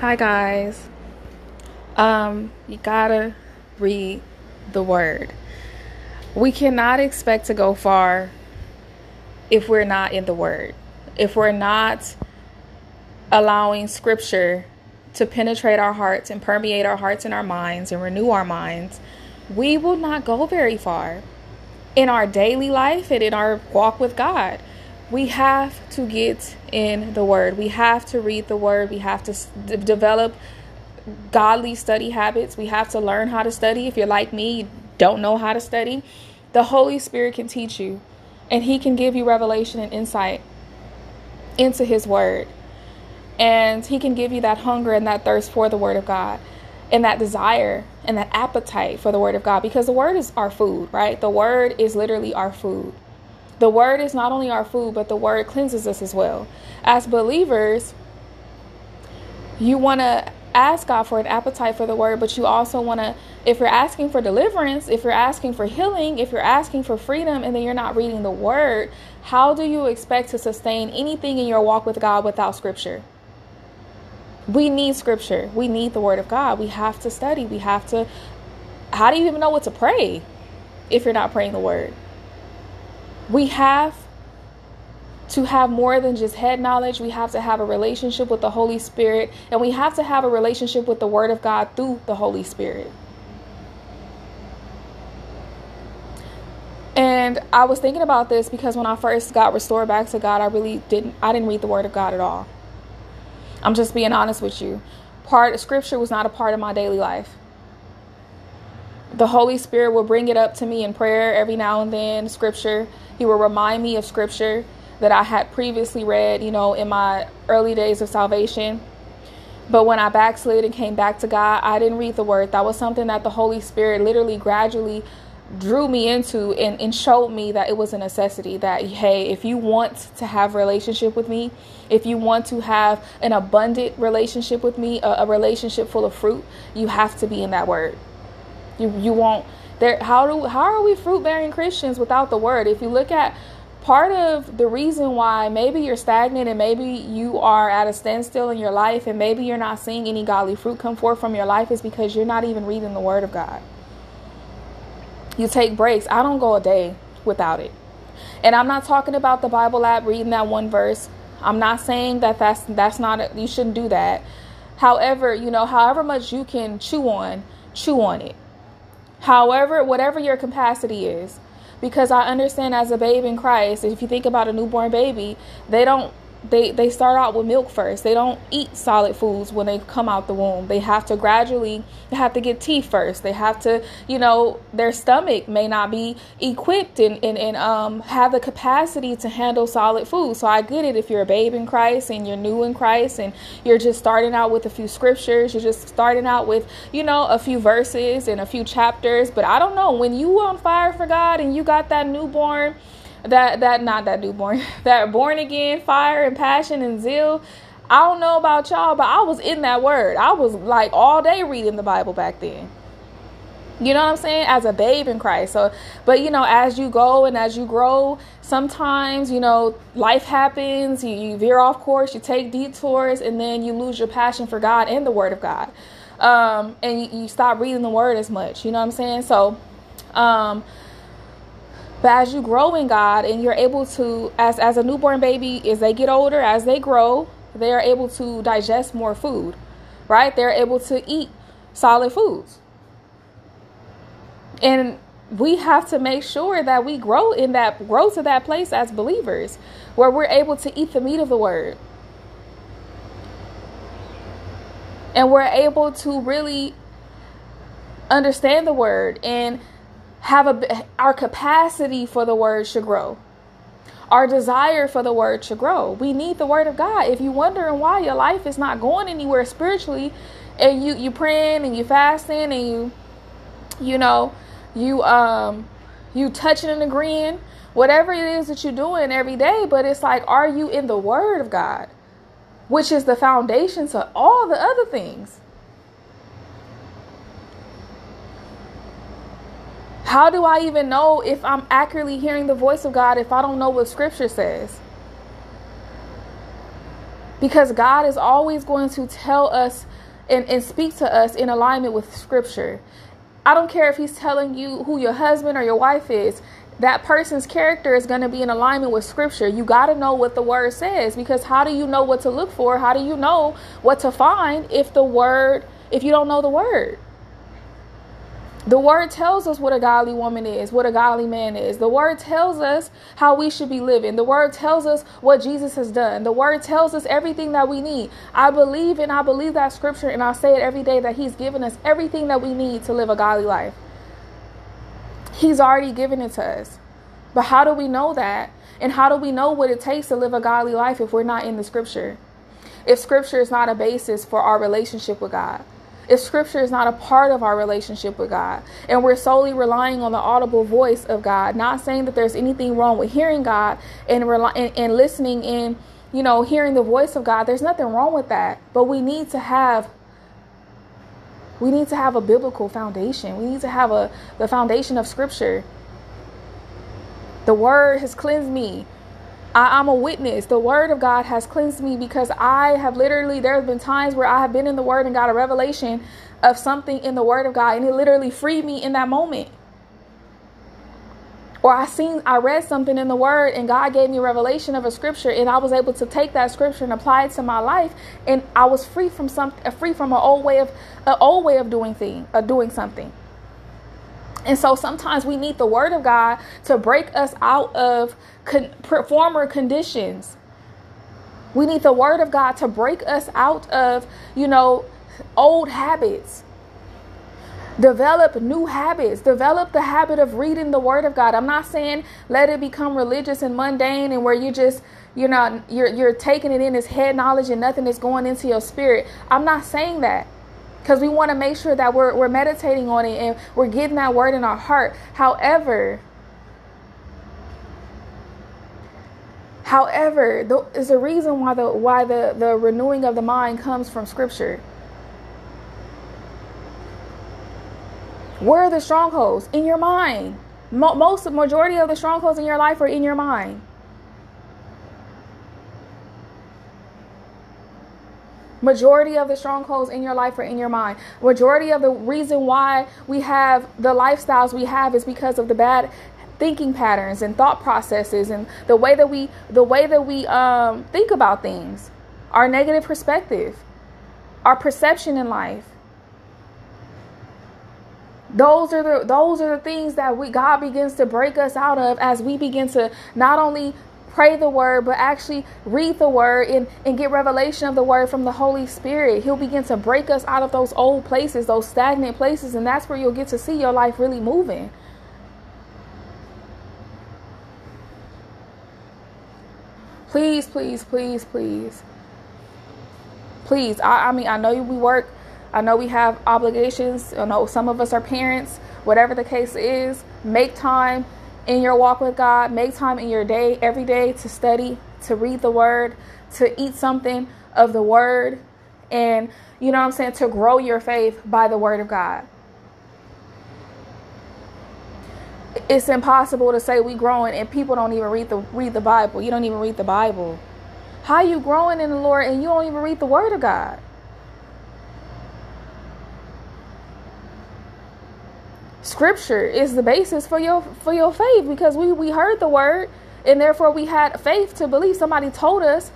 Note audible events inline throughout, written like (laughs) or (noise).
Hi guys. Um, you gotta read the word. We cannot expect to go far if we're not in the word. If we're not allowing scripture to penetrate our hearts and permeate our hearts and our minds and renew our minds, we will not go very far in our daily life and in our walk with God. We have to get in the Word. We have to read the Word. We have to d- develop godly study habits. We have to learn how to study. If you're like me, you don't know how to study, the Holy Spirit can teach you and He can give you revelation and insight into His Word. And He can give you that hunger and that thirst for the Word of God and that desire and that appetite for the Word of God because the Word is our food, right? The Word is literally our food. The word is not only our food, but the word cleanses us as well. As believers, you want to ask God for an appetite for the word, but you also want to, if you're asking for deliverance, if you're asking for healing, if you're asking for freedom, and then you're not reading the word, how do you expect to sustain anything in your walk with God without scripture? We need scripture. We need the word of God. We have to study. We have to. How do you even know what to pray if you're not praying the word? We have to have more than just head knowledge. We have to have a relationship with the Holy Spirit, and we have to have a relationship with the Word of God through the Holy Spirit. And I was thinking about this because when I first got restored back to God, I really didn't I didn't read the word of God at all. I'm just being honest with you. Part of scripture was not a part of my daily life the Holy Spirit will bring it up to me in prayer every now and then, scripture. He will remind me of scripture that I had previously read, you know, in my early days of salvation. But when I backslid and came back to God, I didn't read the word. That was something that the Holy Spirit literally gradually drew me into and, and showed me that it was a necessity that hey if you want to have relationship with me if you want to have an abundant relationship with me a, a relationship full of fruit you have to be in that word you you won't there how do how are we fruit bearing Christians without the word? If you look at part of the reason why maybe you're stagnant and maybe you are at a standstill in your life and maybe you're not seeing any godly fruit come forth from your life is because you're not even reading the word of God. You take breaks. I don't go a day without it. And I'm not talking about the Bible app reading that one verse. I'm not saying that that's that's not you shouldn't do that. However, you know, however much you can chew on, chew on it however, whatever your capacity is. Because I understand as a babe in Christ, if you think about a newborn baby, they don't they they start out with milk first. They don't eat solid foods when they come out the womb. They have to gradually they have to get teeth first. They have to, you know, their stomach may not be equipped and, and, and um have the capacity to handle solid food. So I get it if you're a babe in Christ and you're new in Christ and you're just starting out with a few scriptures, you're just starting out with, you know, a few verses and a few chapters. But I don't know, when you on fire for God and you got that newborn that that not that newborn. (laughs) That born again fire and passion and zeal. I don't know about y'all but i was in that word. I was like all day reading the bible back then. You know what i'm saying? As a babe in christ. So but you know as you go and as you grow sometimes you know life happens. You, you veer off course. You take detours and then you lose your passion for god and the word of god. Um, and you, you stop reading the word as much. You know what i'm saying? So um, but as you grow in God and you're able to, as, as a newborn baby, as they get older, as they grow, they are able to digest more food, right? They're able to eat solid foods. And we have to make sure that we grow in that, grow to that place as believers where we're able to eat the meat of the word. And we're able to really understand the word and have a our capacity for the word should grow. Our desire for the word should grow. We need the word of God. If you're wondering why your life is not going anywhere spiritually, and you you praying and you fasting and you you know you um you touching and agreeing whatever it is that you're doing every day but it's like are you in the word of god which is the foundation to all the other things How do I even know if I'm accurately hearing the voice of God if I don't know what scripture says? Because God is always going to tell us and, and speak to us in alignment with Scripture. I don't care if He's telling you who your husband or your wife is, that person's character is going to be in alignment with Scripture. You got to know what the Word says because how do you know what to look for? How do you know what to find if the Word, if you don't know the Word? The word tells us what a godly woman is, what a godly man is. The word tells us how we should be living. The word tells us what Jesus has done. The word tells us everything that we need. I believe and I believe that scripture and I say it every day that he's given us everything that we need to live a godly life. He's already given it to us. But how do we know that? And how do we know what it takes to live a godly life if we're not in the scripture? If scripture is not a basis for our relationship with God? If scripture is not a part of our relationship with God and we're solely relying on the audible voice of God, not saying that there's anything wrong with hearing God and, rely- and, and listening in, you know, hearing the voice of God, there's nothing wrong with that. But we need to have we need to have a biblical foundation. We need to have a the foundation of scripture. The word has cleansed me. I, am a witness. The word of God has cleansed me because I have literally, there have been times where I have been in the word and got a revelation of something in the word of God, and it literally freed me in that moment. Or I seen, I read something in the word, and God gave me a revelation of a scripture, and I was able to take that scripture and apply it to my life, and I was free from some, free from an old way of, an old way of doing thing, of doing something. And so sometimes we need the word of God to break us out of con- former conditions. We need the word of God to break us out of, you know, old habits. Develop new habits. Develop the habit of reading the word of God. I'm not saying let it become religious and mundane and where you just, you know, you're you're taking it in as head knowledge and nothing is going into your spirit. I'm not saying that because we want to make sure that we're, we're meditating on it and we're getting that word in our heart. However, however, there's a reason why the why the, the renewing of the mind comes from scripture. Where are the strongholds? In your mind. Most majority of the strongholds in your life are in your mind. Majority of the strongholds in your life are in your mind. Majority of the reason why we have the lifestyles we have is because of the bad thinking patterns and thought processes and the way that we the way that we um, think about things, our negative perspective, our perception in life. Those are the those are the things that we God begins to break us out of as we begin to not only pray the word, but actually read the word and, and get revelation of the word from the Holy Spirit. He'll begin to break us out of those old places, those stagnant places, and that's where you'll get to see your life really moving. Please, please, please, please. Please, I, I mean, I know we work, I know we have obligations, I know some of us are parents, whatever the case is, make time in your walk with God. Make time in your day, every day, to study, to read the word, to eat something of the word, and you know what I'm saying, to grow your faith by the word of God. It's impossible to say we growing and people don't even read the read the Bible. You don't even read the Bible. How you growing in the Lord and you don't even read the word of God? Scripture is the basis for your for your faith because we we heard the word and therefore we had faith to believe. Somebody told us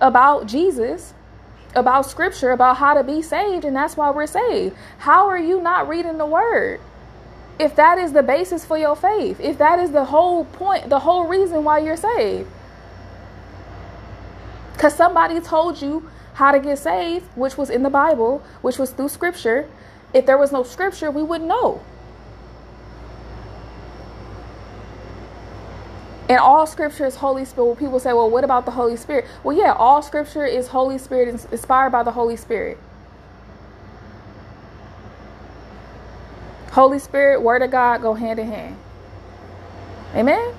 about Jesus about scripture about how to be saved and that's why we're saved. How are you not reading the word? If that is the basis for your faith if that is the whole point the whole reason why you're saved. Because somebody told you how to get saved which was in the bible which was through scripture. If there was no scripture we wouldn't know And all scripture is Holy Spirit. People say, well, what about the Holy Spirit? Well, yeah, all scripture is Holy Spirit, inspired by the Holy Spirit. Holy Spirit, Word of God go hand in hand. Amen?